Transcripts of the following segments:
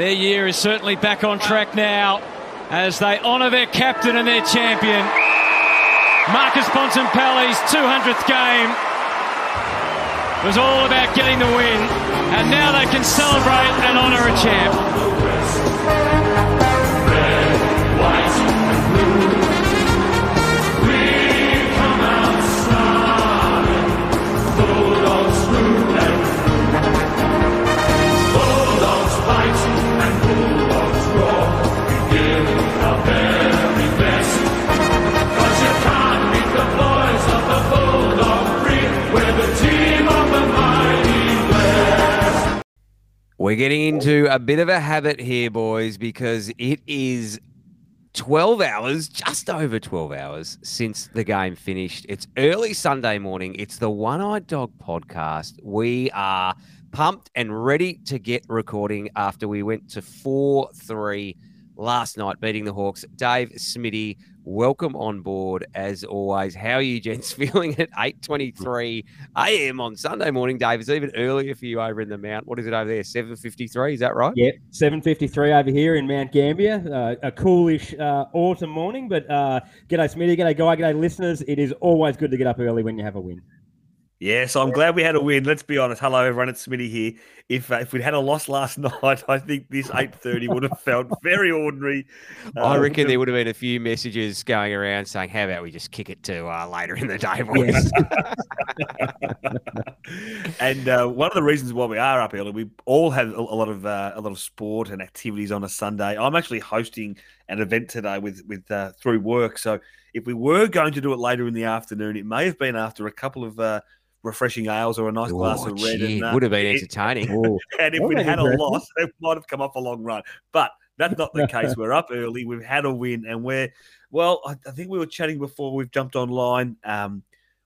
Their year is certainly back on track now as they honour their captain and their champion. Marcus Bontempelli's 200th game was all about getting the win, and now they can celebrate and honour a champ. We're getting into a bit of a habit here, boys, because it is 12 hours, just over 12 hours since the game finished. It's early Sunday morning. It's the One Eyed Dog podcast. We are pumped and ready to get recording after we went to 4 3 last night, beating the Hawks. Dave Smitty, welcome on board as always. How are you, gents, feeling at 8.23 a.m. on Sunday morning? Dave, it's even earlier for you over in the Mount. What is it over there, 7.53? Is that right? Yep, 7.53 over here in Mount Gambier. Uh, a coolish uh, autumn morning, but uh, g'day Smitty, g'day Guy, g'day listeners. It is always good to get up early when you have a win. Yeah, so I'm glad we had a win. Let's be honest. Hello, everyone. It's Smitty here. If uh, if we'd had a loss last night, I think this 8:30 would have felt very ordinary. I reckon there would have been a few messages going around saying, "How about we just kick it to uh, later in the day, boys?" and uh, one of the reasons why we are up early, we all have a, a lot of uh, a lot of sport and activities on a Sunday. I'm actually hosting an event today with with uh, through work, so if we were going to do it later in the afternoon, it may have been after a couple of uh, refreshing ales or a nice glass Oh, of red. gee, and, uh, would have been entertaining. And if we'd had a loss, it might have come off a long run. But that's not the case. We're up early. We've had a win, and we're well. I, I think we were chatting before we've jumped online. Um,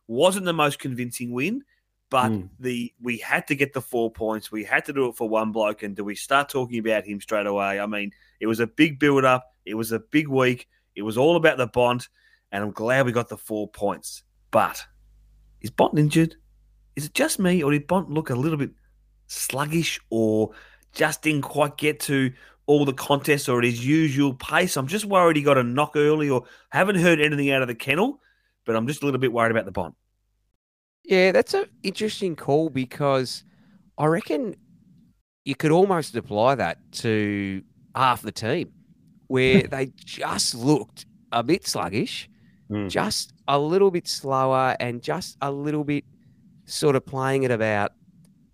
wasn't the most convincing win, but Mm. the we had to get the four points. We had to do it for one bloke, and do we start talking about him straight away? I mean, it was a big build up. It was a big week. It was all about the Bont, and I'm glad we got the four points. But is Bont injured? Is it just me, or did Bont look a little bit sluggish, or just didn't quite get to all the contests or at his usual pace? I'm just worried he got a knock early, or haven't heard anything out of the kennel, but I'm just a little bit worried about the Bont. Yeah, that's an interesting call because I reckon you could almost apply that to half the team where they just looked a bit sluggish, Mm. just a little bit slower, and just a little bit sort of playing at about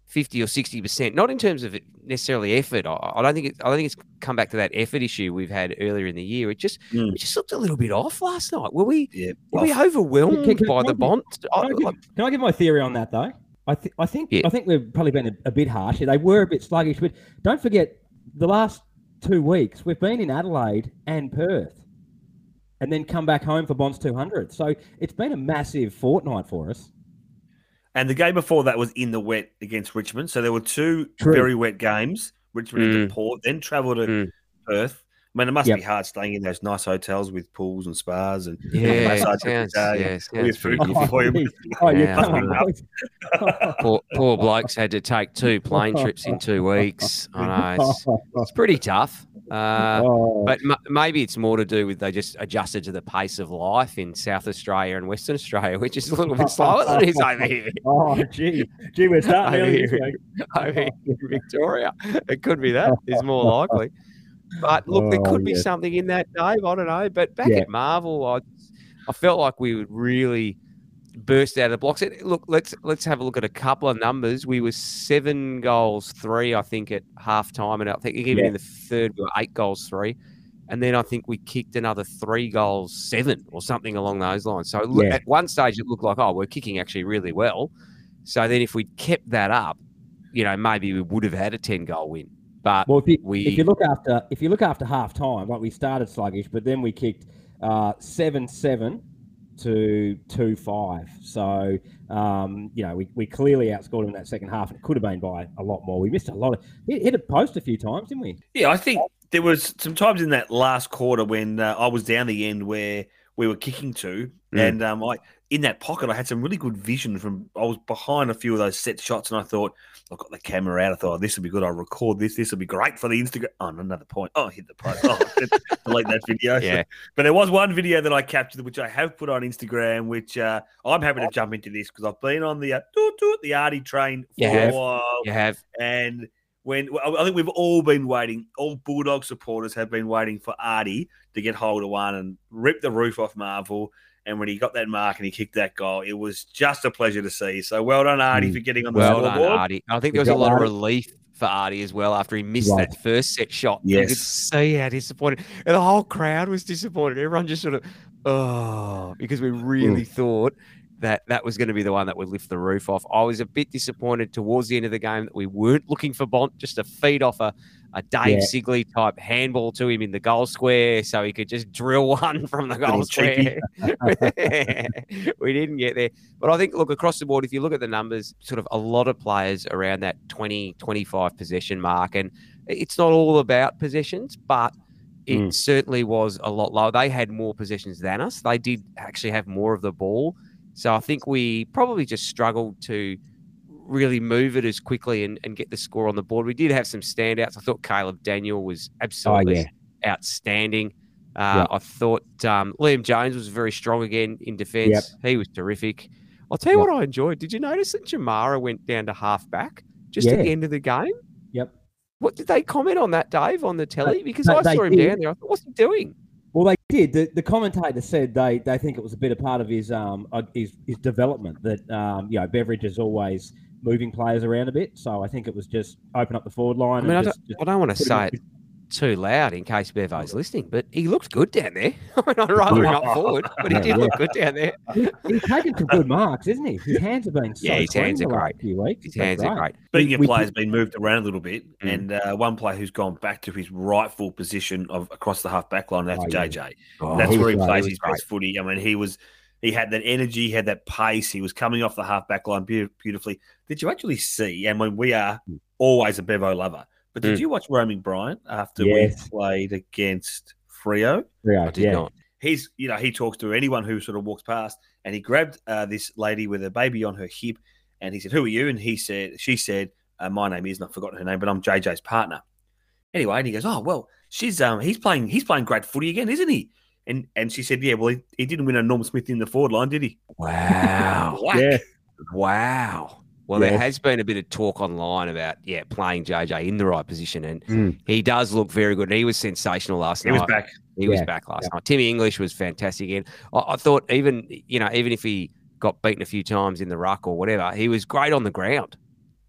50 or 60%. Not in terms of necessarily effort. I, I don't think it, I don't think it's come back to that effort issue we've had earlier in the year. It just Mm. we just looked a little bit off last night. Were we Yeah, were we overwhelmed Can- can- by can the I bond? I- Can I, give, can I give my theory on that though? I, th- I think Yeah. I think we've probably been a, a bit harsh. They were a bit sluggish, but don't forget the last two weeks we've been in Adelaide and Perth, and then come back home for Bonts 200. So it's been a massive fortnight for us. And the game before that was in the wet against Richmond. So there were two True. very wet games. Richmond into Port, then travel to Mm. Perth. I mean, it must Yep. be hard staying in those nice hotels with pools and spas and Yeah, massage sounds, day. yeah, With food pretty Oh, for you. Oh, Yeah. poor, poor blokes had to take two plane trips in two weeks. I know it's, it's pretty tough. Uh, Oh, but m- maybe it's more to do with they just adjusted to the pace of life in South Australia and Western Australia, which is a little bit slower than it is over here. oh, gee, gee, we're starting I early this hear week. I mean, in Victoria, it could be that is more likely. But look, there Oh, could be yeah. something in that, Dave. I don't know. But back Yeah. at Marvel, I, I felt like we would really burst out of the blocks. It- Look, let's let's have a look at a couple of numbers. We were seven goals three, I think, at half time, and I think even Yeah. in the third we were eight goals three. And then I think we kicked another three goals seven or something along those lines. So look, Yeah. at one stage it looked like, oh, we're kicking actually really well. So then if we'd kept that up, you know, maybe we would have had a 10 goal win. But Well, if you, we if you look after if you look after half time, like we started sluggish, but then we kicked uh, seven seven to two five. So um, you know we, we clearly outscored him in that second half, and it could have been by a lot more. We missed a lot of hit, hit a post a few times, didn't we? Yeah, I think there was some times in that last quarter when uh, I was down the end where we were kicking to, Mm. and um, I in that pocket, I had some really good vision from. I was behind a few of those set shots, and I thought I got the camera out. I thought oh, this will be good. I'll record this. This will be great for the Instagram. Oh, another point. Oh, I hit the post. Oh, delete that video. Yeah. But there was one video that I captured, which I have put on Instagram. Which uh, I'm happy to jump into this because I've been on the uh, the Artie train for You a have. while, You have. and when I think we've all been waiting, all Bulldog supporters have been waiting for Artie to get hold of one and rip the roof off Marvel. And when he got that mark and he kicked that goal, it was just a pleasure to see. So well done, Artie, Mm. for getting on the Well done, scoreboard. Artie. I think there was a lot of relief for Artie as well after he missed Right. that first set shot. You could Yes. see how disappointed. And the whole crowd was disappointed. Everyone just sort of, oh, because we really thought that that was going to be the one that would lift the roof off. I was a bit disappointed towards the end of the game that we weren't looking for Bont just to feed off a, a Dave Yeah. Sigley type handball to him in the goal square so he could just drill one from the goal square. we didn't get there. But I think, look, across the board, if you look at the numbers, sort of a lot of players around that 20, 25 possession mark. And it's not all about possessions, but it Mm. certainly was a lot lower. They had more possessions than us. They did actually have more of the ball. So I think we probably just struggled to really move it as quickly and, and get the score on the board. We did have some standouts. I thought Caleb Daniel was absolutely yeah. outstanding. Uh, I thought um, Liam Jones was very strong again in defence. He was terrific. I'll tell you Yep. what I enjoyed. Did you notice that Jamarra went down to half back just at the end of the game? Yep. What did they comment on that, Dave, on the telly? Because they- I saw him did. down there. I thought, what's he doing? Well, they did. The, the commentator said they, they think it was a bit of part of his um uh, his, his development that um you know Beveridge is always moving players around a bit. So I think it was just open up the forward I line. mean, I and don't, just, just I don't want to say it too loud in case Bevo's listening, but he looked good down there. I mean, I'd rather him up forward, but he did look good down there. he's taken some good marks, isn't he? His hands have been so Yeah, his hands are last great. Few weeks. His It's hands are great. Speaking of We- players being moved around a little bit, Mm. and uh, one player who's gone back to his rightful position of across the half back line, that's Oh, yeah. JJ. Oh, That's he where he great. plays He his was best footy. I mean, he was he had that energy, he had that pace. He was coming off the half back line beautifully. Did you actually see? And when we are always a Bevo lover, but did Mm. you watch Roaming Brian after Yes. we played against Freo? Rio, I did yeah. not. he's you know he talks to anyone who sort of walks past and he grabbed uh, this lady with a baby on her hip and he said who are you and he said she said uh, my name is and i've forgotten her name but i'm jj's partner anyway and he goes oh well she's um he's playing he's playing great footy again isn't he and and she said yeah well he, he didn't win a norm smith in the forward line did he Wow. Yeah. Wow. Well, there has been a bit of talk online about yeah playing JJ in the right position, and Mm. he does look very good. And he was sensational last he night. was back He was back last night. Timmy English was fantastic again. I, I thought even you know even if he got beaten a few times in the ruck or whatever, he was great on the ground.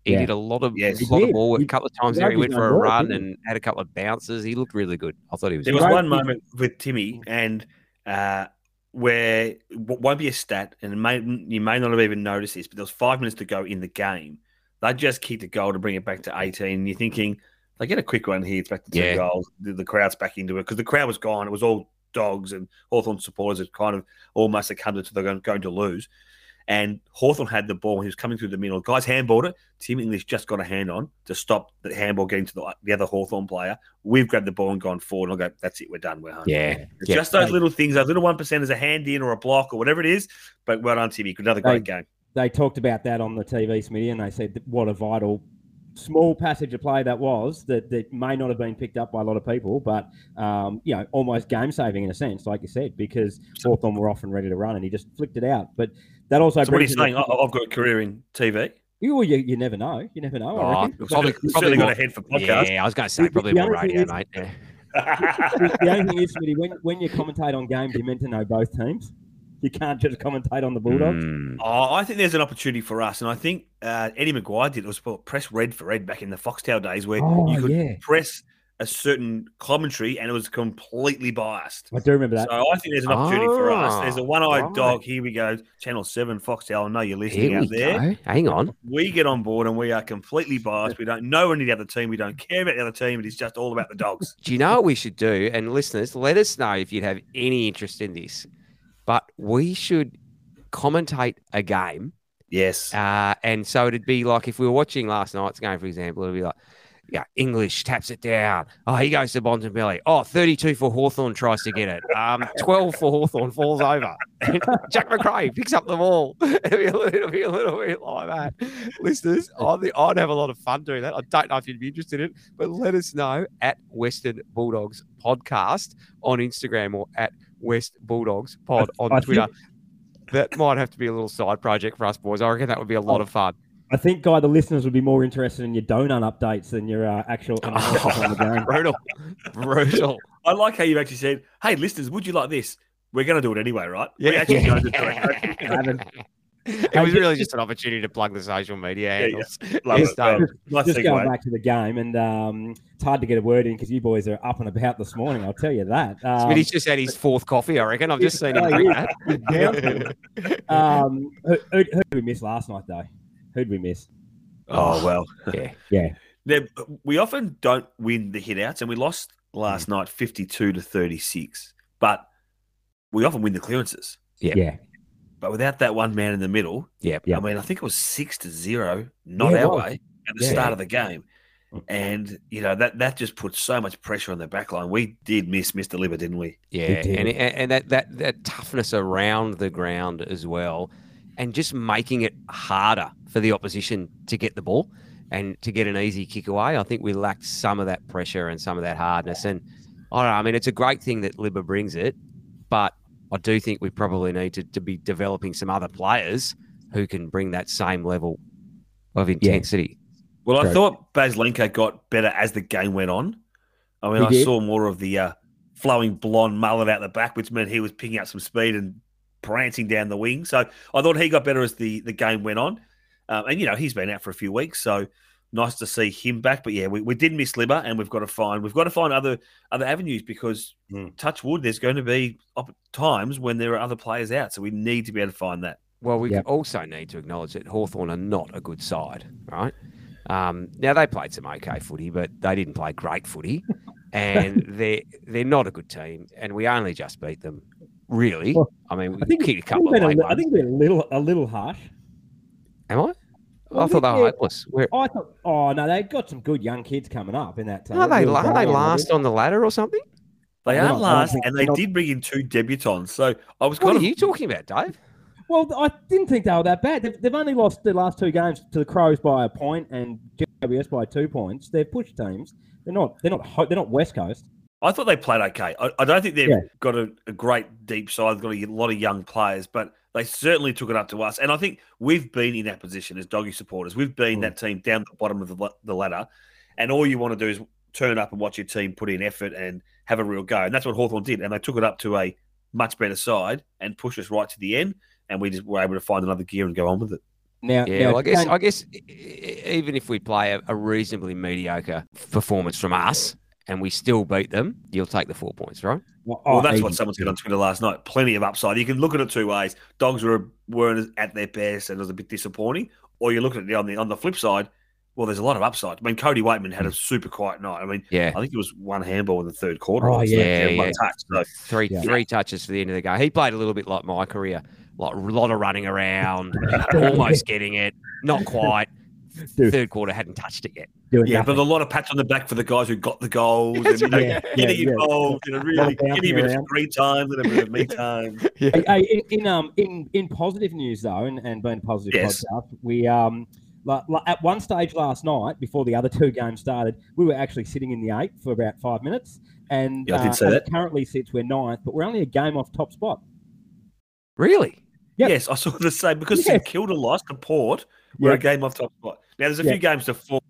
He Yeah. did a lot of Yes. a He lot of did. ball. A couple of times he there, he went for a ball, run didn't and had a couple of bounces. He looked really good. I thought he was. There was one moment with Timmy, and uh, where won't be a stat, and it may, you may not have even noticed this, but there was five minutes to go in the game. They just kicked a goal to bring it back to 18. And you're thinking, they get a quick one here, it's back to two Yeah. goals. The, the crowd's back into it because the crowd was gone. It was all dogs, and Hawthorn supporters had kind of almost succumbed to they're going, going to lose. And Hawthorn had the ball. He was coming through the middle. Guys handballed it. Tim English just got a hand on to stop the handball getting to the, the other Hawthorn player. We've grabbed the ball and gone forward. And I'll go, that's it. We're done. We're home. Yeah, yeah. just those little things, those little one percent as a hand in or a block or whatever it is. But well done, Timmy. Another great game. They talked about that on the TV, Smitty, and they said what a vital small passage of play that was that, that may not have been picked up by a lot of people, but um, you know, almost game saving in a sense, like you said, because Hawthorn were off and ready to run, and he just flicked it out. But that also So what are you brings saying? I, I've got a career in TV. You, you, you never know. You never know. I Oh, reckon. probably- probably certainly more- got a head for podcast. Yeah, I was going to say The- probably the more radio, is- mate. Yeah. the the only thing is, Smitty, when, when you commentate on games, you're meant to know both teams. You can't just commentate on the Bulldogs. Mm. Oh, I think there's an opportunity for us, and I think uh, Eddie McGuire did. It was press red for red back in the Foxtel days, where Oh, you could yeah. press a certain commentary, and it was completely biased. I do remember that. So I think there's an opportunity for us. Ah, There's a one-eyed right. dog. Here we go, Channel Seven, Foxtel. I know you're listening out there. go. Hang on. We get on board, and we are completely biased. We don't know any of the other team. We don't care about the other team. It is just all about the dogs. Do you know what we should do? And listeners, let us know if you'd have any interest in this. But we should commentate a game. Yes. Uh, and so it'd be like if we were watching last night's game, for example, it'd be like, Yeah, English taps it down. Oh, he goes to Bontempelli. Oh, 32 for Hawthorn tries to get it. Um, 12 for Hawthorn falls over. Jack Macrae picks up the ball. It'll be a little, it'll be a little bit like that. Listeners, I'd, I'd have a lot of fun doing that. I don't know if you'd be interested in it, but let us know at Western Bulldogs Podcast on Instagram or at West Bulldogs Pod on Twitter. That might have to be a little side project for us boys. I reckon that would be a lot of fun. I think, Guy, the listeners would be more interested in your donut updates than your uh, actual analysis on the game. brutal, brutal. I like how you've actually said, "Hey, listeners, would you like this?" We're going to do it anyway, right? We're Yeah. actually going to do it. It Hey, was really just an opportunity to plug the social media Yeah, yeah. handles. Love Yes, it. Dave. Well, nice Just going segue. back to the game, and um, it's hard to get a word in because you boys are up and about this morning. I'll tell you that. Um, Smitty's just had his fourth coffee, I reckon. I've just seen him Oh, drink yeah. that. um, who, who, who did we miss last night, though? Who'd we miss? Oh well, yeah. Yeah, Now, we often don't win the hitouts, and we lost last Mm. night, fifty-two to thirty-six. But we often win the clearances. Yeah. yeah, But without that one man in the middle, Yeah. Yeah. I mean, I think it was six to zero, not Yeah, our was. way, at the Yeah. start of the game. Mm. And you know that that just put so much pressure on the back line. We did miss Mr. Libba, didn't we? Yeah, did. and, and that, that that toughness around the ground as well, and just making it harder for the opposition to get the ball and to get an easy kick away. I think we lacked some of that pressure and some of that hardness. And I don't know. I mean, it's a great thing that Libba brings it, but I do think we probably need to, to be developing some other players who can bring that same level of intensity. Well, I Correct. thought Baslenko got better as the game went on. I mean, He I did. saw more of the uh, flowing blonde mullet out the back, which meant he was picking up some speed and prancing down the wing. So I thought he got better as the, the game went on. Um, and, you know, he's been out for a few weeks. So nice to see him back. But yeah, we, we did miss Libba and we've got to find we've got to find other other avenues because Mm. touch wood, there's going to be op- times when there are other players out. So we need to be able to find that. Well, we Yep. also need to acknowledge that Hawthorn are not a good side, right? Um, now they played some okay footy, but they didn't play great footy, and they're they're not a good team, and we only just beat them. Really, Well, I mean, we I think, kicked a I couple think, of been a late li- I think we're a little a little harsh. Am I? Well, I thought they yeah. were hopeless. We're, I thought, oh no, they've got some good young kids coming up in that. Uh, are they are they last on the ladder or something? They They're are not- I don't last, and they're not- did bring in two debutants. So I was What kind are of you talking about, Dave? Well, I didn't think they were that bad. They've, they've only lost the last two games to the Crows by a point and GWS by two points. They're push teams. They're not. They're not. They're not West Coast. I thought they played okay. I, I don't think they've Yeah. got a, a great deep side. They've got a lot of young players, but they certainly took it up to us. And I think we've been in that position as doggy supporters. We've been Mm. that team down the bottom of the, the ladder, and all you want to do is turn up and watch your team put in effort and have a real go. And that's what Hawthorn did. And they took it up to a much better side and pushed us right to the end. And we just were able to find another gear and go on with it. Now, Yeah, now well, I guess I guess even if we play a, a reasonably mediocre performance from us and we still beat them, you'll take the four points, right? well, Well, oh, that's easy. what someone said on Twitter last night. Plenty of upside. You can look at it two ways. Dogs were weren't at their best and it was a bit disappointing, or you look at it on the on the flip side. Well, there's a lot of upside. I mean, Cody Weightman had a hmm. super quiet night. I mean, Yeah. I think it was one handball in the third quarter. Oh, or something. yeah, yeah. touch. So Three Yeah. three touches for the end of the game. He played a little bit like my career, like a lot of running around, almost getting it, not quite. Dude. Third quarter hadn't touched it yet. Doing yeah, nothing. but a lot of pats on the back for the guys who got the goals That's and you know. Yeah, getting yeah, yeah. involved, you know, lot really of bouncing getting a bit of around. screen time and a bit of me time. Hey, hey, in, in um in in positive news though, and, and being positive Yes. podcast, we um like, like at one stage last night before the other two games started, we were actually sitting in the eight for about five minutes, and Yeah, I did uh, say as that. it currently sits, we're ninth, but we're only a game off top spot. Really? Yep. Yes, I saw the same because Yeah. St Kilda lost to Port. We're Yeah. a game off top spot. Now there's a Yeah. few games to fall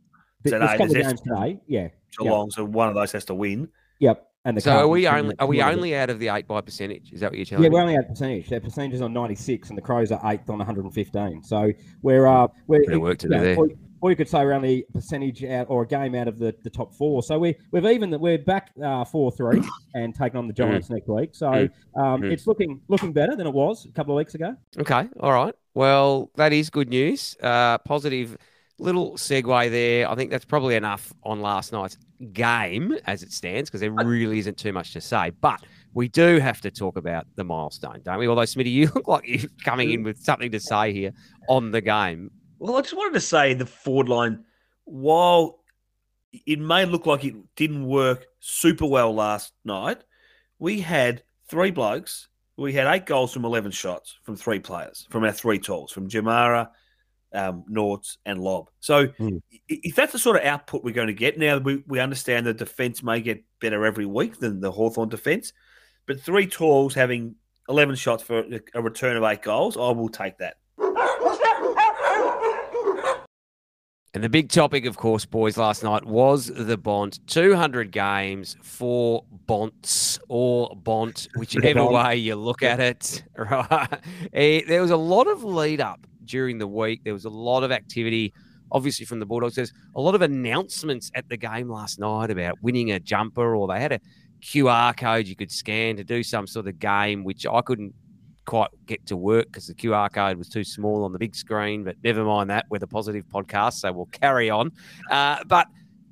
There's a Today, couple of there's games today, yeah, Geelong, so one of those has to win. yep. And the So are we only are we only out of the eight by percentage? Is that what you're telling Yeah, me? we're only at percentage. Their percentage is on 96, and the Crows are eighth on 115. So we're uh, we're Bit of work to do you know, there. Or, you could say we're only a percentage out or a game out of the, the top four. So we we've even that we're back uh, four three and taking on the Giants next week. So um, Mm. it's looking looking better than it was a couple of weeks ago. Okay, all right. Well, that is good news. Uh, positive little segue there. I think that's probably enough on last night's game as it stands because there really isn't too much to say. But we do have to talk about the milestone, don't we? Although, Smitty, you look like you're coming in with something to say here on the game. Well, I just wanted to say the forward line, while it may look like it didn't work super well last night. We had three blokes. We had eight goals from 11 shots from three players, from our three tools, from Jamarra, um, Norts, and Lobb. So Mm. if that's the sort of output we're going to get, now we, we understand the defence may get better every week than the Hawthorn defence, but three tools having 11 shots for a- a return of eight goals, I will take that. And the big topic, of course, boys, last night was the Bont. 200 games for Bonts or Bont, whichever way you look at it. Right. Eh, there was a lot of lead up during the week. There was a lot of activity, obviously, from the Bulldogs. There's a lot of announcements at the game last night about winning a jumper, or they had a QR code you could scan to do some sort of game, which I couldn't quite get to work because the QR code was too small on the big screen. But never mind that. We're the positive podcast, so we'll carry on. Uh, but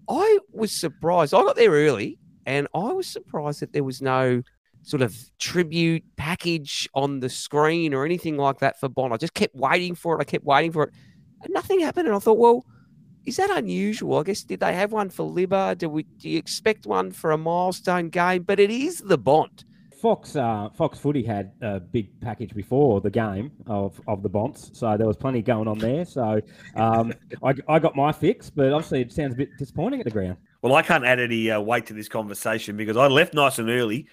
I was surprised. I got there early, and I was surprised that there was no sort of tribute package on the screen or anything like that for Bont. I just kept waiting for it. I kept waiting for it, and nothing happened. And I thought, well. Is that unusual? I guess did they have one for Libba? Do we do you expect one for a milestone game? But it is the Bont. Fox uh, Fox Footy had a big package before the game of, of the Bonts, so there was plenty going on there. So um, I, I got my fix, but obviously it sounds a bit disappointing at the ground. Well, I can't add any uh, weight to this conversation because I left nice and early,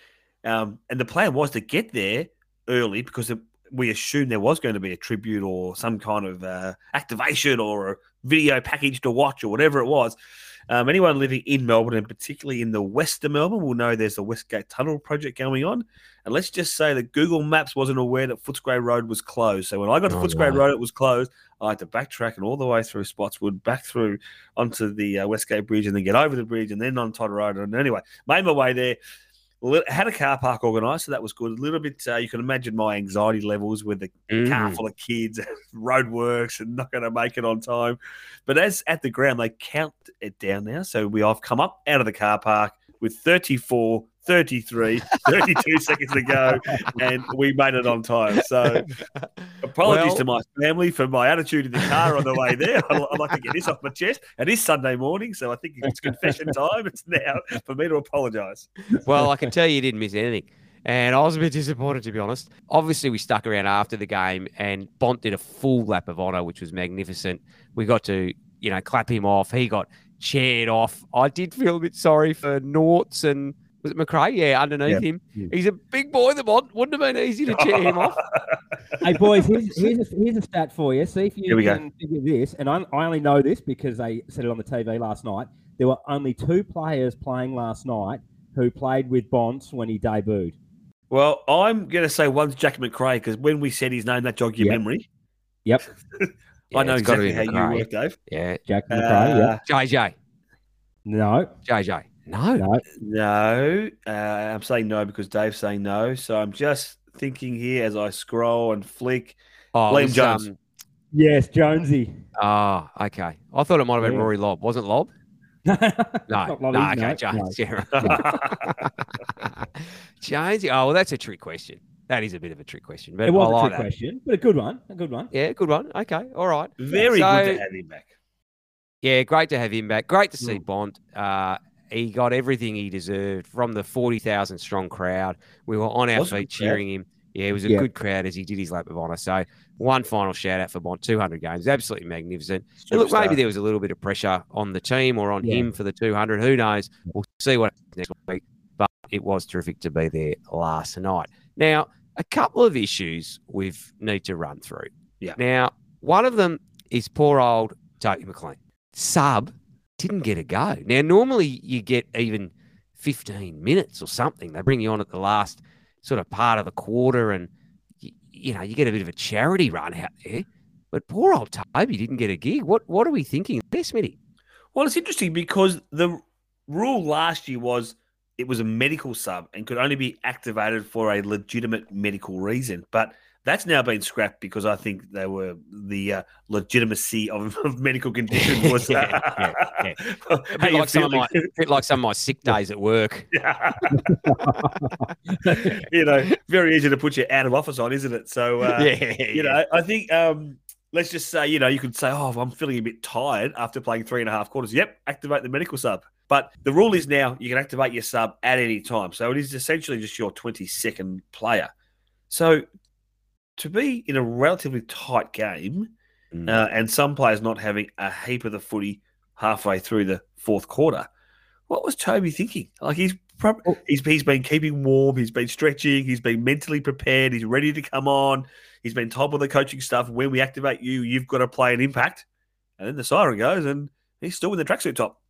um, and the plan was to get there early because it, we assumed there was going to be a tribute or some kind of uh, activation or a video package to watch or whatever it was. Um, anyone living in Melbourne and particularly in the west of Melbourne will know there's the Westgate Tunnel project going on. And let's just say that Google Maps wasn't aware that Footscray Road was closed. So when I got to Oh, Footscray no. Road, it was closed. I had to backtrack and all the way through Spotswood, back through onto the uh, Westgate Bridge, and then get over the bridge, and then on Todd Road. And anyway, made my way there. Had a car park organised, so that was good. A little bit, uh, you can imagine my anxiety levels with the car Mm. full of kids, and roadworks, and not going to make it on time. But as at the ground, they count it down now. So we I've come up out of the car park with 34, 33, 32 seconds to go, and we made it on time. So apologies Well- to my family for my attitude in the car on the way there. I'd, I'd like to get this off my chest. It is Sunday morning, so I think it's confession time. It's now for me to apologise. well, I can tell you didn't miss anything. And I was a bit disappointed, to be honest. Obviously, we stuck around after the game, and Bont did a full lap of honour, which was magnificent. We got to, you know, clap him off. He got chaired off. I did feel a bit sorry for Norts and was it Macrae? Yeah, underneath him. He's a big boy, the Bont. Wouldn't have been easy to chair him off. Hey boys, here's, here's, a, here's a stat for you. See if you Here we go. can figure this. And I, I only know this because they said it on the TV last night. There were only two players playing last night who played with Bonts when he debuted. Well, I'm going to say one's Jack Macrae because when we said his name, that jogged your Yep. memory. Yep, Yeah, I know it's exactly be how you Macrae. work, Dave. Yeah. Jack Macrae. yeah. Uh, JJ. No, JJ. No. no. No, uh, I'm saying no because Dave's saying no. So I'm just thinking here as I scroll and flick. Oh, Liam Jones. um, Yes, Jonesy. oh, okay. I thought it might have been Yeah. Rory Lobb. Wasn't Lobb? no, No. No, okay, Jones. Yeah, right. Jones. Oh, well, that's a trick question. That is a bit of a trick question. But It was I a like trick that. question, but a good one. A good one. Yeah, good one. Okay, all right. Very So- good to have him back. Yeah, great to have him back. Great to see Mm. Bont. Uh, he got everything he deserved from the 40,000 strong crowd. We were on our feet cheering him. Yeah, it was a Yeah. good crowd as he did his lap of honour. So, one final shout out for Bont. 200 games. Absolutely magnificent. Look, maybe there was a little bit of pressure on the team or on Yeah. him for the 200. Who knows? We'll see what happens next week. But it was terrific to be there last night. Now, a couple of issues we need to run through. Yeah. Now, one of them is poor old Toby McLean. Sub didn't get a go. Now, normally you get even 15 minutes or something. They bring you on at the last sort of part of the quarter and, you, you know, you get a bit of a charity run out there. But poor old Toby didn't get a gig. What what are we thinking there, Smitty? Well, it's interesting because the rule last year was it was a medical sub and could only be activated for a legitimate medical reason. But that's now been scrapped because I think they were the uh, legitimacy of, of medical condition was. Yeah, yeah, yeah. A bit, like some of my, a bit like some of my sick days at work. you know, very easy to put you out of office on, isn't it? So, uh, yeah, you know, I think um, let's just say, you know, you could say, oh, I'm feeling a bit tired after playing three and a half quarters. Yep, activate the medical sub. But the rule is now you can activate your sub at any time. So it is essentially just your 22nd player. So to be in a relatively tight game Mm. uh, and some players not having a heap of the footy halfway through the fourth quarter, what was Toby thinking? Like he's prob- he's he's been keeping warm, he's been stretching, he's been mentally prepared, he's ready to come on. He's been told by the coaching stuff. when we activate you, you've got to play an impact. And then the siren goes, and he's still in the tracksuit top.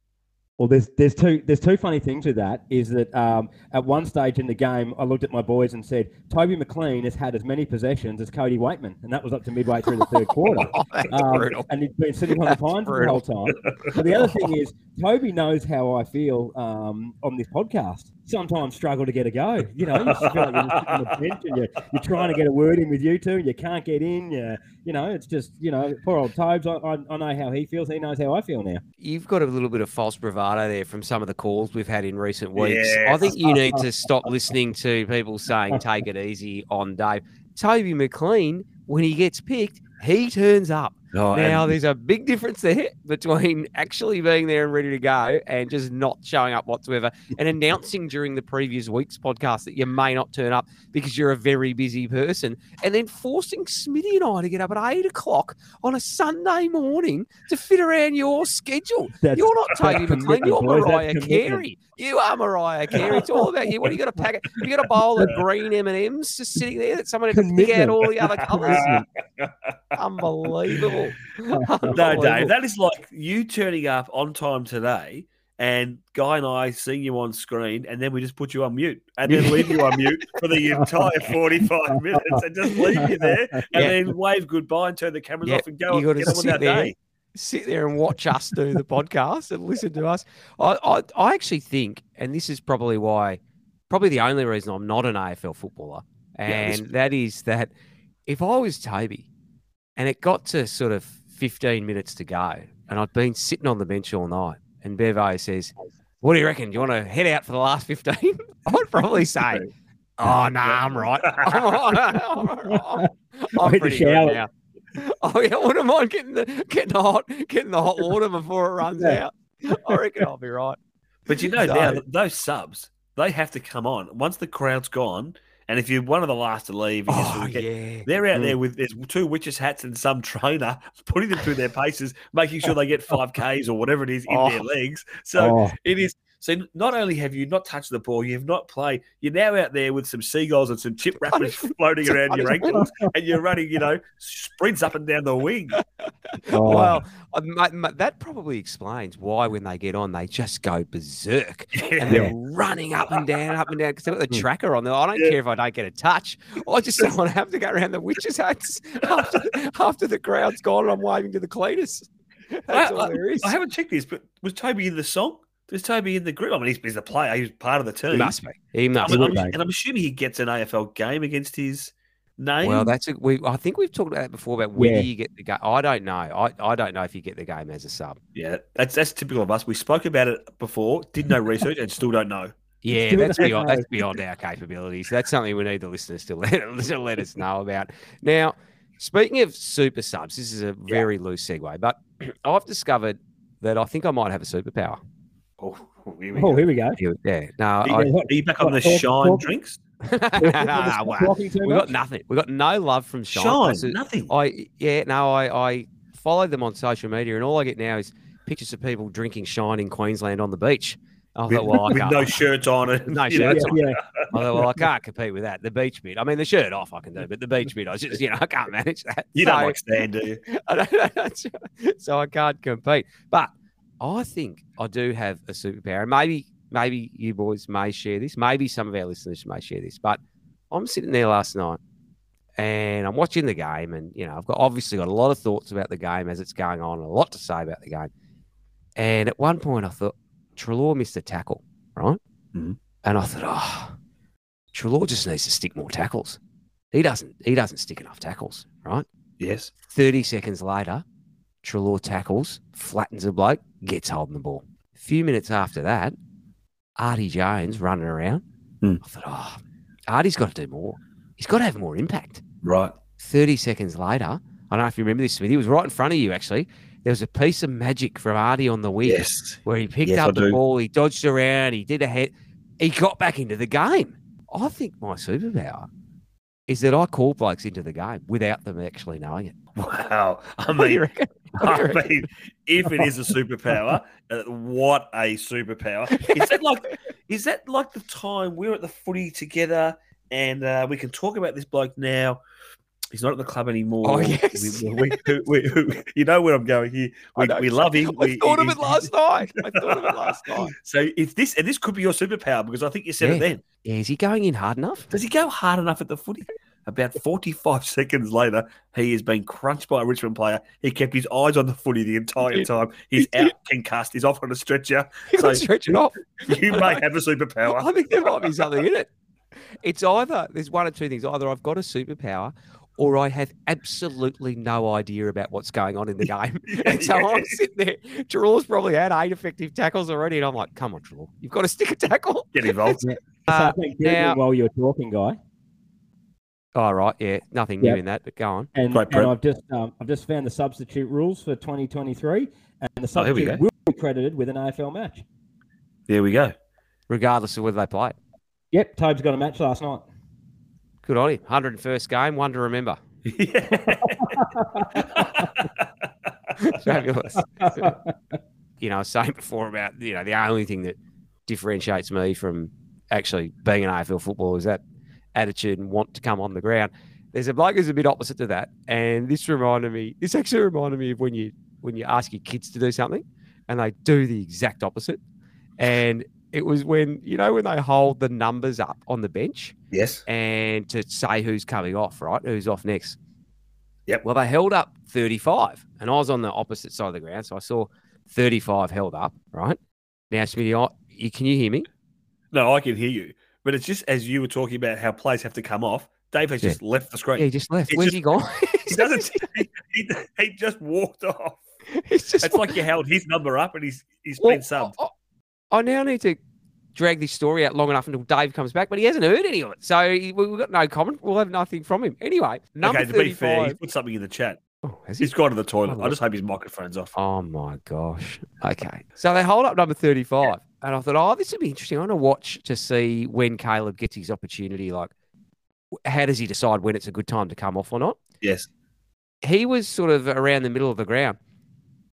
Well, there's there's two there's two funny things with that. Is that um, at one stage in the game, I looked at my boys and said, Toby McLean has had as many possessions as Cody Weightman, and that was up to midway through the third quarter. Oh, Um, and he's been sitting on the pines the whole time. But the other thing is, Toby knows how I feel um, on this podcast. Sometimes struggle to get a go. You know, you feel like you're just sitting on the bench and you're, you're trying to get a word in with you two, and you can't get in. You, you know, it's just you know, poor old Tobes. I, I, I know how he feels. He knows how I feel now. You've got a little bit of false bravado there from some of the calls we've had in recent weeks. I think you need to stop listening to people saying take it easy on Dave. Toby McLean, when he gets picked, he turns up. Oh, Now, there's a big difference there between actually being there and ready to go and just not showing up whatsoever and announcing during the previous week's podcast that you may not turn up because you're a very busy person and then forcing Smitty and I to get up at eight o'clock on a Sunday morning to fit around your schedule. That's You're not Toby McLean, you're Mariah. Carey. You are Mariah Carey. It's all about you. What do you got a packet? You got a bowl of green M and M's just sitting there that someone had to pick out all the other colours. Commitment. Unbelievable. No, Dave, that is like you turning up on time today and Guy and I seeing you on screen, and then we just put you on mute and then leave you on mute for the entire 45 minutes and just leave you there and Yeah. then wave goodbye and turn the cameras Yeah, off and go you and gotta get on with sit our there. day. Sit there and watch us do the podcast and listen to us. I, I, I actually think, and this is probably why, probably the only reason I'm not an AFL footballer, and this- that is that if I was Toby and it got to sort of 15 minutes to go and I'd been sitting on the bench all night and Bevo says, What do you reckon? Do you want to head out for the last 15? I'd probably say, Oh, no, I'm right. I'm, I'm, I'm, I'm pretty good shower. now. Oh yeah, I wouldn't mind getting the getting the hot getting the hot water before it runs Yeah. out. I reckon I'll be right. But you know, So- now th- those subs, they have to come on once the crowd's gone. And if you're one of the last to leave, and you sort Oh of get- yeah. They're out Mm. there with there's two witches hats and some trainer putting them through their paces, making sure they get five Ks or whatever it is in their Oh. legs. So Oh, it is. So not only have you not touched the ball, you've not played. You're now out there with some seagulls and some chip wrappers floating around your ankles, and you're running, you know, sprints up and down the wing. oh. Well, ma- ma- that probably explains why when they get on, they just go berserk and they're running up and down, up and down because they've got the Mm. tracker on there. I don't Yeah. care if I don't get a touch. I just don't want to have to go around the witches' hats after, after the crowd's gone and I'm waving to the cleaners. That's all there is. I haven't checked this, but was Toby in the song? Was Toby in the group? I mean, he's, he's the player. He's part of the team. He must be. He must I'm, be. I'm- and I'm assuming he gets an AFL game against his name. Well, that's a, we. I think we've talked about that before about whether Yeah. you get the game. I don't know. I, I don't know if you get the game as a sub. yeah, that's that's typical of us. We spoke about it before, did no research, and still don't know. Yeah, that's beyond that's beyond our capabilities. That's something we need the listeners to let, to let us know about. Now, speaking of super subs, this is a very loose segue, but I've discovered that I think I might have a superpower. Oh, here we oh, go. here we go. Yeah. Now, Are I, you, are you back on the Talk- shine talk- drinks? no, no, wow. We got nothing. We got no love from Shine. Shine, That's nothing. I yeah, no, I I follow them on social media, and all I get now is pictures of people drinking Shine in Queensland on the beach. I with, thought, well, I with can't. no shirts on it. No you know, shirts Yeah, yeah. I thought, well, I can't compete with that. The beach bit. I mean, the shirt off I can do, but the beach bit, I just, you know, I can't manage that. You so, don't like stand, do you? I don't know, so I can't compete. But I think I do have a superpower. And maybe, maybe you boys may share this. Maybe some of our listeners may share this. But I'm sitting there last night and I'm watching the game, and you know, I've got obviously got a lot of thoughts about the game as it's going on, and a lot to say about the game. And at one point, I thought Treloar missed a tackle, right? Mhm. And I thought, oh, Treloar just needs to stick more tackles. He doesn't. He doesn't stick enough tackles, right? Yes. 30 seconds later, Treloar tackles, flattens a bloke, gets holding the ball. A few minutes after that, Artie Jones running around. Hmm. I thought, oh, Artie's got to do more. He's got to have more impact. Right. 30 seconds later, I don't know if you remember this, Smith. He was right in front of you, actually. There was a piece of magic from Artie on the wing Yes. where he picked Yes, I up the do. ball, he dodged around, he did a head, he got back into the game. I think my superpower is that I call blokes into the game without them actually knowing it. Wow. I What do you mean, reckon? What do you I mean, if it is a superpower, uh, what a superpower! Is that like, is that like the time we were at the footy together, and uh, we can talk about this bloke now? He's not at the club anymore. Oh, yes. We- we- we- you know where I'm going here. We, know love him. I We- thought of it last night. I thought of it last night. So if this and this could be your superpower because I think you said Yeah. it then. Yeah, is he going in hard enough? Does he go hard enough at the footy? About 45 seconds later, he has been crunched by a Richmond player. He kept his eyes on the footy the entire time. He's out concussed. He's off on a stretcher. He So- so, stretch off. You may have a superpower. I think there might be something in it. It's either there's one or two things. Either I've got a superpower, or I have absolutely no idea about what's going on in the game. And so I'm sitting there. Treloar's probably had eight effective tackles already, and I'm like, "Come on, Treloar, you've got to stick a tackle." Get involved. So Uh, I now- while you're talking, guy, All right, yeah, nothing new in that, but go on. and, and I've just um, I've just found the substitute rules for 2023, and the Oh, here we substitute go. will be credited with an AFL match. There we go. Regardless of whether they play. Yep, Tobe's got a match last night. Good on him. 101st game, one to remember. Fabulous. you know, I was saying before about you know the only thing that differentiates me from actually being an AFL footballer is that attitude and want to come on the ground. There's a bloke who's a bit opposite to that, and this reminded me. This actually reminded me of when you when you ask your kids to do something, and they do the exact opposite. And it was when you know when they hold the numbers up on the bench yes. and to say who's coming off, right? Who's off next. Yep. Well, they held up 35, and I was on the opposite side of the ground, so I saw 35 held up, right? Now, Smitty, I, you, can you hear me? No, I can hear you. But it's just as you were talking about how plays have to come off, Dave has Yeah. just left the screen. Yeah, he just left. It's Where's just- he gone? He doesn't. he, he, he just walked off. He's just It's like you held his number up and he's he's Well, been subbed. I, I now need to drag this story out long enough until Dave comes back, but he hasn't heard any of it. So he, we- we've got no comment. We'll have nothing from him. Anyway, number okay, to be fair, 35. he's put something in the chat. Oh, has he? He's gone to the toilet. Oh, I just hope his microphone's off. Oh my gosh. Okay. So they hold up number 35. And I thought, oh, this would be interesting. I want to watch to see when Caleb gets his opportunity. Like, how does he decide when it's a good time to come off or not? Yes. He was sort of around the middle of the ground.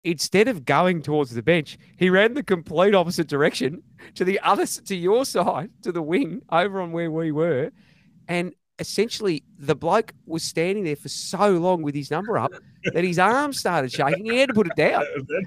Instead of going towards the bench, he ran the complete opposite direction to the other, to your side, to the wing, over on where we were. And essentially, the bloke was standing there for so long with his number up that his arm started shaking. He had to put it down.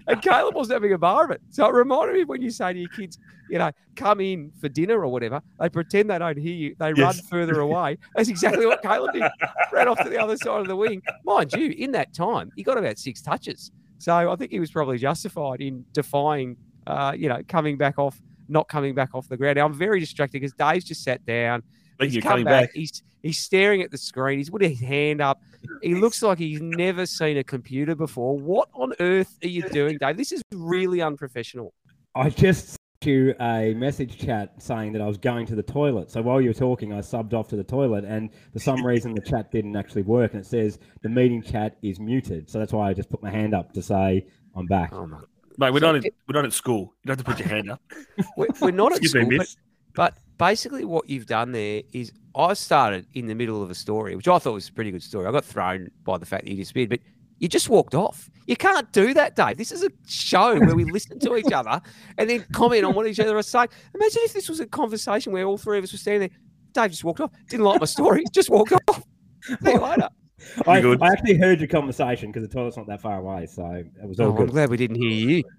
And Caleb was having a bar of it. So it reminded me when you say to your kids, you know, come in for dinner or whatever, they pretend they don't hear you. They run further away. That's exactly what Caleb did. Ran off to the other side of the wing. Mind you, in that time, he got about six touches. So I think he was probably justified in defying, uh, you know, coming back off, not coming back off the ground. Now, I'm very distracted because Dave's just sat down. Thank He's you. come Coming back. back. He's he's staring at the screen. He's put his hand up. He looks like he's never seen a computer before. What on earth are you doing, Dave? This is really unprofessional. I just sent you a message chat saying that I was going to the toilet. So while you were talking, I subbed off to the toilet, and for some reason the chat didn't actually work, and it says the meeting chat is muted. So that's why I just put my hand up to say I'm back. Oh my! Mate, we're So not in, we're not at school. You don't have to put your hand up. We're, we're not at Excuse me, school, but, miss. but basically what you've done there is I started in the middle of a story, which I thought was a pretty good story. I got thrown by the fact that you disappeared, but you just walked off. You can't do that, Dave. This is a show where we listen to each other and then comment on what each other are saying. Imagine if this was a conversation where all three of us were standing there. Dave just walked off. Didn't like my story. Just walked off. See you later. I, good? I actually heard your conversation because the toilet's not that far away, so it was all Oh, I'm glad we didn't hear you.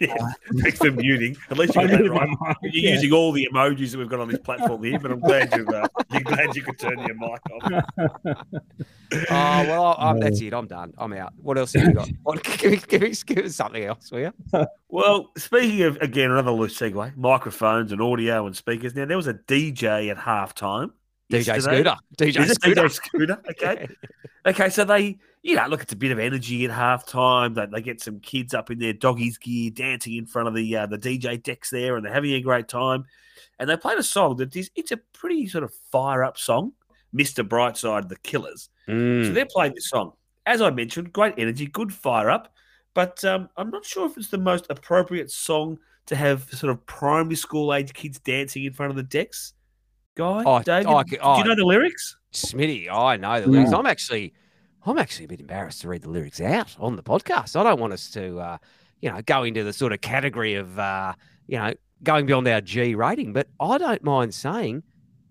Yeah, Thanks for muting. At least you got that right. You're yeah. using all the emojis that we've got on this platform here, but I'm glad you uh, you're glad you could turn your mic off. Oh, well, I, I'm, that's it. I'm done. I'm out. What else have you got? What, give, me, give, me, give us something else, will you? Well, speaking of again another loose segue, microphones and audio and speakers. Now there was a DJ at halftime. DJ yesterday. Scooter. DJ Scooter. DJ Scooter? Okay. Okay, so they, you know, look, it's a bit of energy at halftime. They, they get some kids up in their doggies gear, dancing in front of the uh, the DJ decks there, and they're having a great time. And they played a song that is, it's a pretty sort of fire up song, Mr. Brightside, The Killers. So Mm. they're playing this song, as I mentioned, great energy, good fire up. But um, I'm not sure if it's the most appropriate song to have sort of primary school age kids dancing in front of the decks. Guy, Oh, David, oh, do oh. you know the lyrics? Smitty, I know the lyrics. Yeah. I'm actually, I'm actually a bit embarrassed to read the lyrics out on the podcast. I don't want us to, uh, you know, go into the sort of category of, uh, you know, going beyond our G rating. But I don't mind saying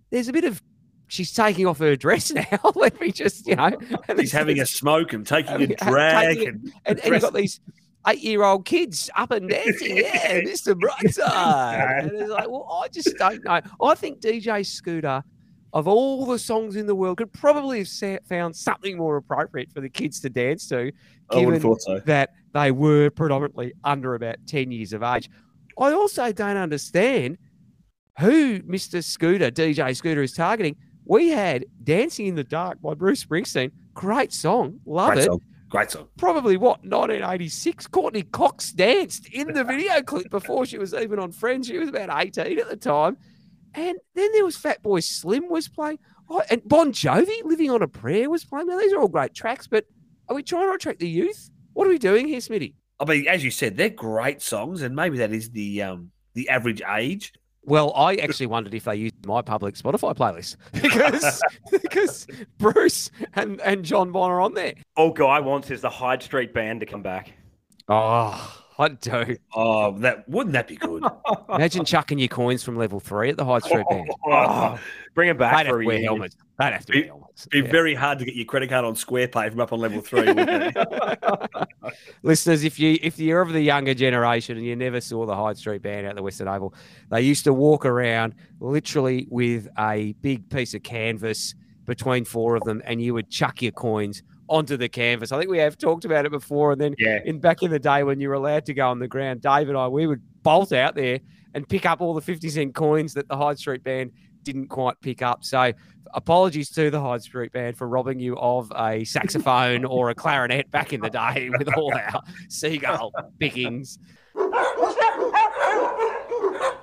there's a bit of she's taking off her dress now. Let me just, you know, He's having a smoke and taking a drag. taking it- and, and, and you've got these eight-year-old kids up and dancing. Yeah, Mr. Brightside. and it's like, well, I just don't know. I think DJ Scooter, of all the songs in the world, could probably have found something more appropriate for the kids to dance to, I would have given so. that they were predominantly under about 10 years of age. I also don't understand who Mr. Scooter, DJ Scooter, is targeting. We had Dancing in the Dark by Bruce Springsteen. Great song. Love Great it song. Great song. probably what 1986 courtney cox danced in the video clip before she was even on friends. She was about 18 at the time. And then there was fat boy slim was playing. Oh, and bon jovi living on a prayer was playing. Now these are all great tracks but are we trying to attract the youth? What are we doing here smitty? I mean, as you said, they're great songs, and maybe that is the um, the average age. Well, I actually wondered if they used my public Spotify playlist because because Bruce and, and Jon Bon are on there. All Guy wants is the Hyde Street Band to come back. Oh, I do. Oh, that wouldn't that be good? Imagine chucking your coins from level three at the Hyde Street Band. Oh, bring They'd back have for to a wear year. helmets. They'd have to Be- helmets. Be Yeah. very hard to get your credit card on SquarePay from up on level three. Listeners, if you if you're of the younger generation and you never saw the Hyde Street Band out the Western Oval, they used to walk around literally with a big piece of canvas between four of them, and you would chuck your coins onto the canvas. I think we have talked about it before, and then Yeah. in back in the day when you were allowed to go on the ground, Dave and I we would bolt out there and pick up all the fifty cent coins that the Hyde Street Band didn't quite pick up. So apologies to the Hyde Street Band for robbing you of a saxophone or a clarinet back in the day with all our seagull pickings.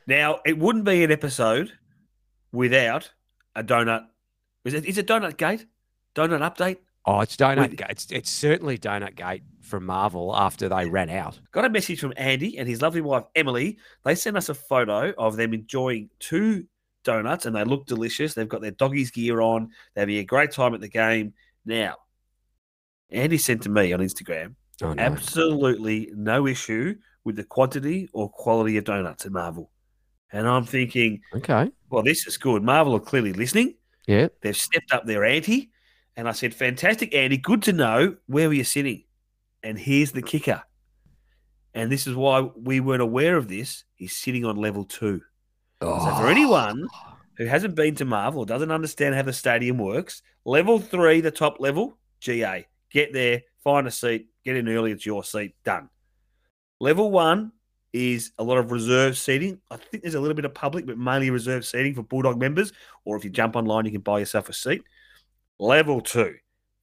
now, it wouldn't be an episode without a donut. Is it? Is it Donut Gate? Donut update? Oh, it's Donut With- Gate. It's, it's certainly Donut Gate from Marvel after they ran out. Got a message from Andy and his lovely wife Emily. They sent us a photo of them enjoying two donuts, and they look delicious. They've got their doggies gear on. They're having a great time at the game. Now, Andy sent to me on Instagram Oh, no. absolutely no issue with the quantity or quality of donuts at Marvel. And I'm thinking, Okay. well, this is good. Marvel are clearly listening. Yeah. They've stepped up their ante. And I said, fantastic, Andy. Good to know. Where were you sitting? And here's the kicker. And this is why we weren't aware of this. He's sitting on level two. So for oh. anyone who hasn't been to Marvel or doesn't understand how the stadium works, level three, the top level, GA. Get there, find a seat, get in early, it's your seat, done. Level one is a lot of reserve seating. I think there's a little bit of public, but mainly reserve seating for Bulldog members. Or if you jump online, you can buy yourself a seat. Level two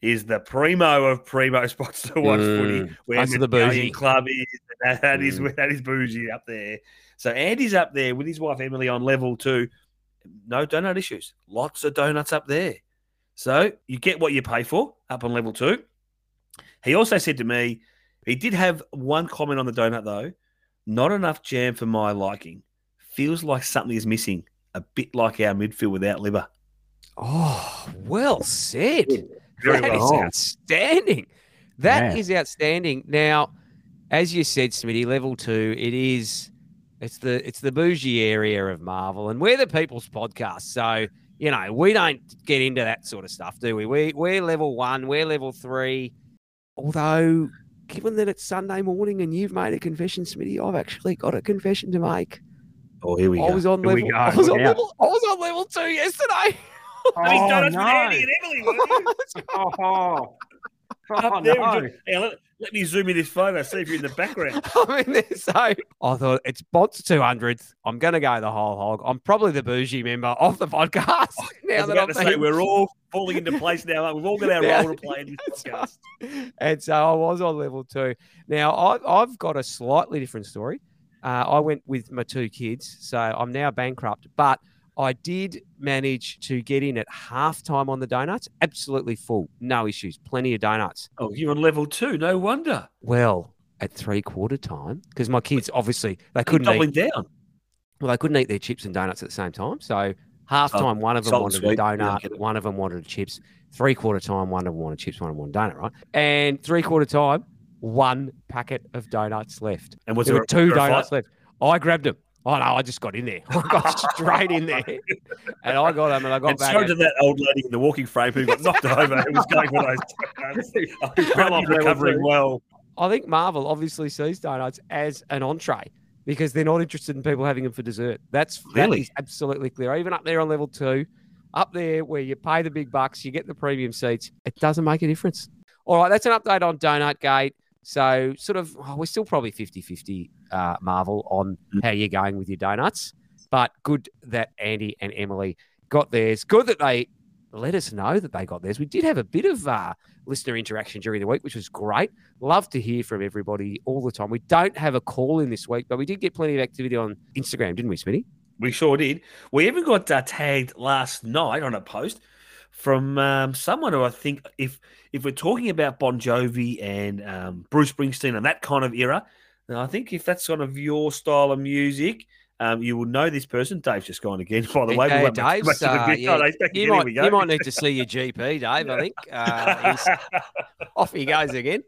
is the primo of primo spots to watch footy, Mm, where the the bougie. Club is. That, that is Mm. that is bougie up there. So Andy's up there with his wife Emily on level two. No donut issues. Lots of donuts up there. So you get what you pay for up on level two. He also said to me, he did have one comment on the donut though. Not enough jam for my liking. Feels like something is missing. A bit like our midfield without Libba. Oh, well said. Very That well is outstanding. That Yeah. is outstanding. Now, as you said, Smitty, level two, it is it's the it's the bougie area of Marvel, and we're the people's podcast. So, you know, we don't get into that sort of stuff, do we? We we're level one, we're level three. Although, given that it's Sunday morning and you've made a confession, Smitty, I've actually got a confession to make. Oh, here we I go. was on Here level. I was on level I was on level two yesterday. Having Oh, donuts no. with Andy and Emily, weren't you? Oh, oh no. enjoy- Hey, let, let me zoom in this photo, see if you're in the background. I'm in there. So I thought it's Bont's 200th. I'm going to go the whole hog. I'm probably the bougie member of the podcast I now that I'm say, we're all falling into place now. We've all got our role to play in this podcast. and so I was on level two. Now I, I've got a slightly different story. Uh, I went with my two kids, so I'm now bankrupt. But I did manage to get in at halftime on the donuts. Absolutely full. No issues. Plenty of donuts. Oh, you're on level two. No wonder. Well, at three quarter time, because my kids obviously they couldn't doubling eat, down. well, they couldn't eat their chips and donuts at the same time. So halftime, oh, one of them wanted a sweet. Yeah, I donut, it. one of them wanted chips. Three quarter time, one of them wanted chips, one of them wanted donut, right? And three quarter time, one packet of donuts left. And was there there were two a donuts left. I grabbed them. Oh no, I just got in there. I got straight in there, and I got them, and I got And back. so did that old lady in the walking frame who got knocked over who was going for those donuts. Fell off recovering well. I think Marvel obviously sees donuts as an entree because they're not interested in people having them for dessert. That's Really? is absolutely clear. Even up there on level two, up there where you pay the big bucks, you get the premium seats. It doesn't make a difference. All right, that's an update on Donut Gate. So, sort of, oh, we're still probably 50 50 uh, Marvel on Mm. how you're going with your donuts. But good that Andy and Emily got theirs. Good that they let us know that they got theirs. We did have a bit of uh, listener interaction during the week, which was great. Love to hear from everybody all the time. We don't have a call in this week, but we did get plenty of activity on Instagram, didn't we, Smitty? We sure did. We even got uh, tagged last night on a post from um, someone who I think if if we're talking about Bon Jovi and um, Bruce Springsteen and that kind of era, then I think if that's kind of your style of music, um, you will know this person. Dave's just gone again, by the way. Yeah, We won't make too Dave's, much of a uh, yeah, Oh, might, we you might need to see your GP, Dave. I think uh, off he goes again.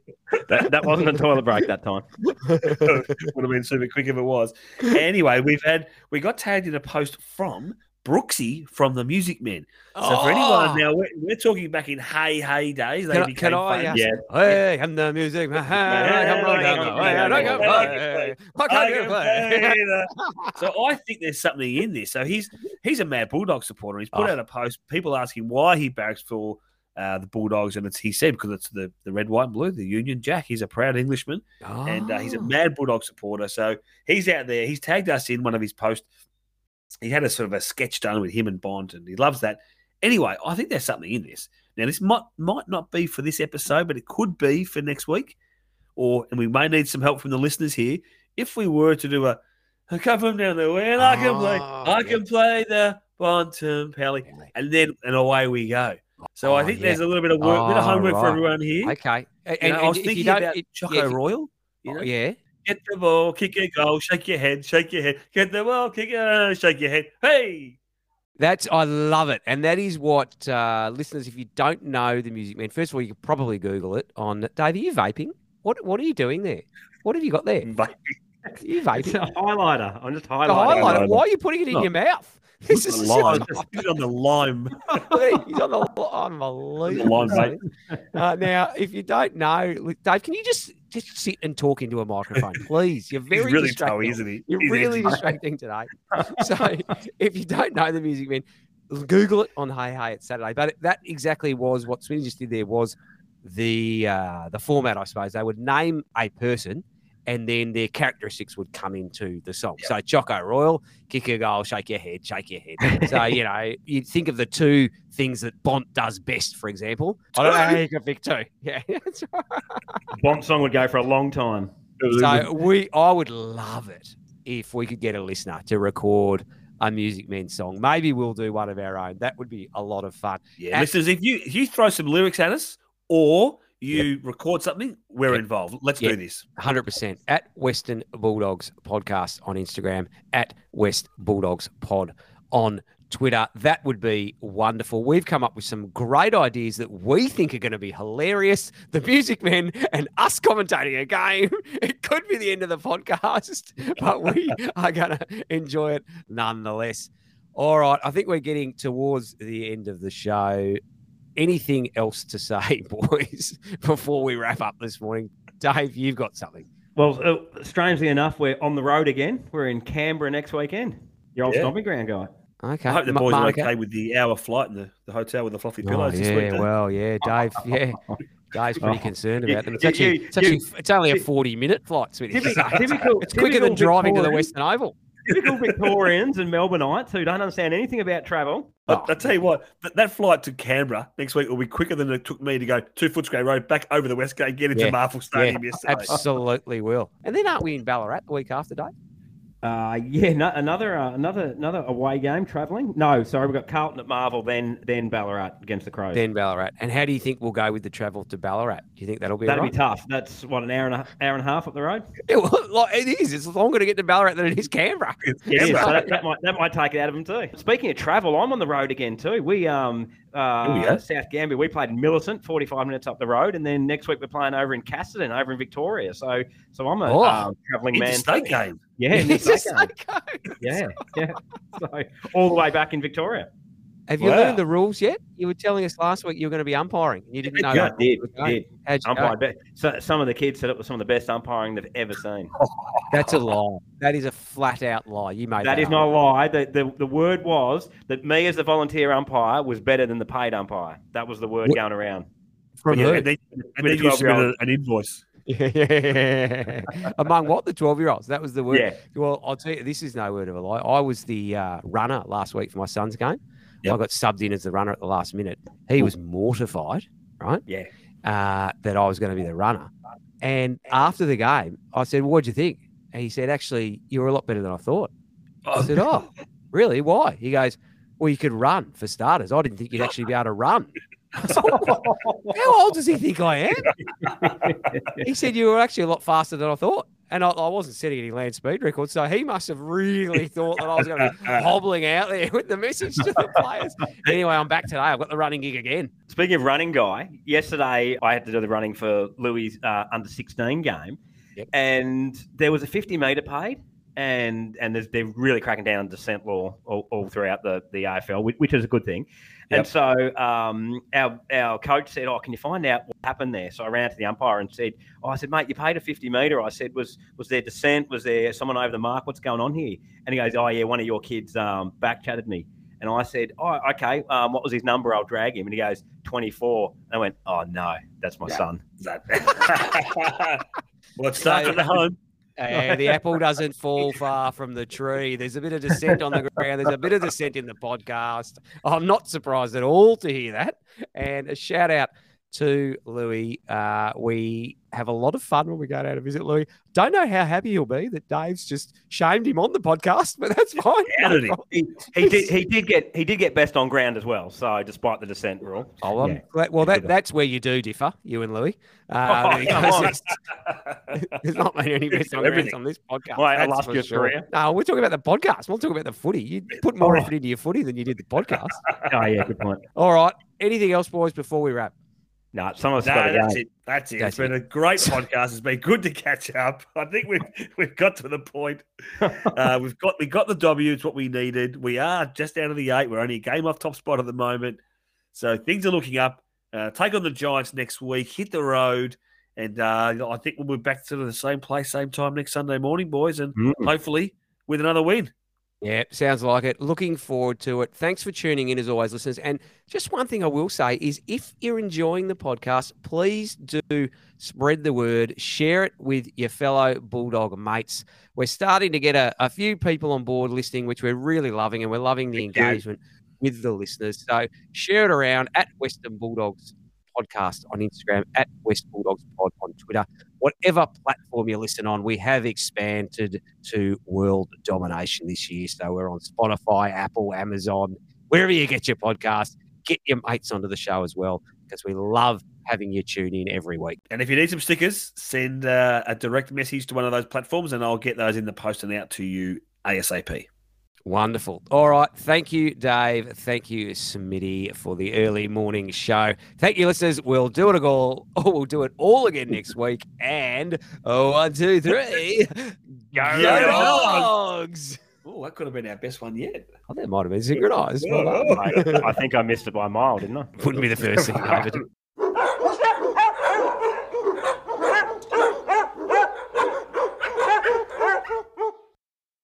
That, that wasn't a toilet break that time. would have been super quick if it was. Anyway, we've had we got tagged in a post from Brooksy from the Music Men. So for anyone now, we're, we're talking back in Hey Hey days. They Can I- became can I, famous. Yeah. Hey, and the music. man, come on down the way, I don't go play. I I can't can play. play the- so I think there's something in this. So he's he's a mad Bulldog supporter. He's put Oh. out a post. People ask him why he barracks for uh, the Bulldogs, and it's he said because it's the the red, white, and blue, the Union Jack. He's a proud Englishman and uh, he's a Oh. mad Bulldog supporter. So he's out there. He's tagged us in one of his posts. He had a sort of a sketch done with him and Bont, and he loves that. Anyway, I think there's something in this. Now, this might might not be for this episode, but it could be for next week, or and we may need some help from the listeners here. If we were to do a, I come from down there, and I can play, Oh, I yeah. can play the Bond Bonton Pally, and then and away we go. So I Oh, think yeah. there's a little bit of work, bit of Oh, homework for everyone here. Okay. And, You know, and I was thinking about it- Choco yeah, Royal. You oh, know? yeah. Get the ball, kick a goal, shake your head, shake your head. Get the ball, kick it, shake your head. Hey, That's I love it, and that is what uh, listeners. If you don't know the Music Man, first of all, you could probably Google it on. Dave, are you vaping? What What are you doing there? What have you got there? Mate, Are you It's vaping? a highlighter. I'm just The highlighting. highlighter. Why are you putting it in No. your mouth? The so- lime. He's on the lime. He's on the unbelievable. line, mate. Uh, now, if you don't know, Dave, can you just just sit and talk into a microphone, please? You're He's very really distracting. toey, isn't he? You're He's really edgy. distracting today. So if you don't know the Music Man, Google it on Hey Hey It's Saturday. But that exactly was what Smitty just did there was the uh, the format, I suppose. They would name a person and then their characteristics would come into the song. So Choco Royal, kick a goal, shake your head, shake your head. so, you know, you think of the two things that Bont does best, for example. I don't know how you can pick two. Yeah. Bont song would go for a long time. So we, I would love it if we could get a listener to record a Music Men song. Maybe we'll do one of our own. That would be a lot of fun. yeah, listeners, if you if you throw some lyrics at us or you record something, we're Yep. involved. Let's Yep. do this. 100% at Western Bulldogs podcast on Instagram, at West Bulldogs pod on Twitter. That would be wonderful. We've come up with some great ideas that we think are going to be hilarious. The Music Men and us commentating a game. It could be the end of the podcast, but we are going to enjoy it nonetheless. All right. I think we're getting towards the end of the show. Anything else to say, boys, before we wrap up this morning? Dave, you've got something. Well, uh, strangely enough, we're on the road again. We're in Canberra next weekend. Your old Yeah. stomping ground guy. Okay. I hope the Ma- boys are Monica? okay with the hour flight and the, the hotel with the fluffy Oh, pillows this week. yeah, Dave. well, yeah, Dave. Yeah, Dave's pretty Oh. concerned about them. It's actually, it's actually, it's only a forty-minute flight, sweetie. Typical, it's quicker than typical driving to the Victorians- Western Oval. Typical Victorians and Melbourneites who don't understand anything about travel. I, Oh. I tell you what, that, that flight to Canberra next week will be quicker than it took me to go two Footscray Road back over the West Gate, get into Yeah, Marvel Stadium yesterday. Absolutely will. And then aren't we in Ballarat the week after, Dave? Uh, yeah, no, another uh, another another away game travelling. No, sorry, we've got Carlton at Marvel, then then Ballarat against the Crows. Then Ballarat. And how do you think we'll go with the travel to Ballarat? Do you think that'll be That'd all right? be tough. That's what an hour and a hour and a half up the road. Yeah, well, like, it is. It's longer to get to Ballarat than it is Canberra. It is, so that, that might that might take it out of them too. Speaking of travel, I'm on the road again too. We um uh yeah? South Gambier, we played in Millicent, 45 minutes up the road, and then next week we're playing over in Casterton, over in Victoria. So so I'm a Oh. um, travelling man. Interstate too. game. Yeah, It's interstate just game. yeah, yeah. So all the way back in Victoria. Have you Wow. learned the rules yet? You were telling us last week you were going to be umpiring. You didn't know Yeah, that. I did, Okay. did. How'd you? Umpired. But so, some of the kids said it was some of the best umpiring they've ever seen. That's a lie. That is a flat out lie. You made that, That is up. not a lie. The, the, the word was that me as the volunteer umpire was better than the paid umpire. That was the word What? going around. from Yeah, who? and then, and then you 12-year-old. submitted an invoice. Yeah. Among what? The 12 year olds. That was the word. Yeah. Well, I'll tell you, this is no word of a lie. I was the uh, runner last week for my son's game. Yep. I got subbed in as the runner at the last minute. He was mortified, right? Yeah. Uh, that I was going to be the runner. And after the game, I said, What'd you think? And he said, Actually, you were a lot better than I thought. I said, Oh, really? Why? He goes, Well, you could run for starters. I didn't think you'd actually be able to run. I said, How old does he think I am? he said you were actually a lot faster than I thought. And I, I wasn't setting any land speed records, so he must have really thought that I was going to be hobbling out there with the message to the players. Anyway, I'm back today. I've got the running gig again. Speaking of running guy, yesterday I had to do the running for Louis' uh, under 16 game, Yep. and there was a 50 metre paid. And and there's, they're really cracking down on dissent law all, all throughout the, the AFL, which, which is a good thing. And so um, our our coach said, "Oh, can you find out what happened there?" So I ran to the umpire and said, "Oh, I said, mate, you paid a 50 meter." I said, "Was was there dissent? Was there someone over the mark? What's going on here?" And he goes, "Oh, yeah, one of your kids um, back chatted me." And I said, "Oh, okay. Um, what was his number? I'll drag him." And he goes, "24." And I went, "Oh no, that's my Yeah. son." That- well, it starts at the home. Uh, the apple doesn't fall far from the tree. There's a bit of dissent on the ground. There's a bit of dissent in the podcast. I'm not surprised at all to hear that. And a shout out to Louis. Uh, we have a lot of fun when we go down to visit Louis. Don't know how happy he'll be that Dave's just shamed him on the podcast, but that's fine. Outed. He, he did he did get he did get best on ground as well. So despite the dissent rule, Oh, I'm Yeah. glad- well, that, that's where you do differ, you and Louis. Oh, Uh, because come on. it's- There's not many any best on grounds on this podcast. Well, I that's lost for your sure. career. No, we're talking about the podcast. We'll talk about the footy. You put more Oh. effort into your footy than you did the podcast. oh yeah, good point. All right. Anything else, boys, before we wrap? No, someone's No, got to that's go. it. That's it. That's it's been a great podcast. It's been good to catch up. I think we've we've got to the point. Uh, we've got we got the W. It's what we needed. We are just out of the eight. We're only a game off top spot at the moment, so things are looking up. Uh, take on the Giants next week. Hit the road, and uh, I think we'll be back to the same place, same time next Sunday morning, boys, and Mm. hopefully with another win. Yeah, sounds like it. Looking forward to it. Thanks for tuning in as always, listeners. And just one thing I will say is if you're enjoying the podcast, please do spread the word, share it with your fellow Bulldog mates. We're starting to get a, a few people on board listening, which we're really loving, and we're loving the Thank you. engagement with the listeners. So share it around at Western Bulldogs podcast on Instagram, at West Bulldogs pod on Twitter. Whatever platform you listen on, we have expanded to world domination this year. So we're on Spotify, Apple, Amazon, wherever you get your podcast. Get your mates onto the show as well because we love having you tune in every week. And if you need some stickers, send uh, a direct message to one of those platforms, and I'll get those in the post and out to you ASAP. Wonderful. All right. Thank you, Dave. Thank you, Smitty, for the early morning show. Thank you, listeners. We'll do it all. Oh, we'll do it all again next week. And oh, one, two, three. Go, dogs! Oh, that could have been our best one yet. Oh, that might have been synchronized. Yeah. I, I think I missed it by a mile, didn't I? Wouldn't be the first thing, David.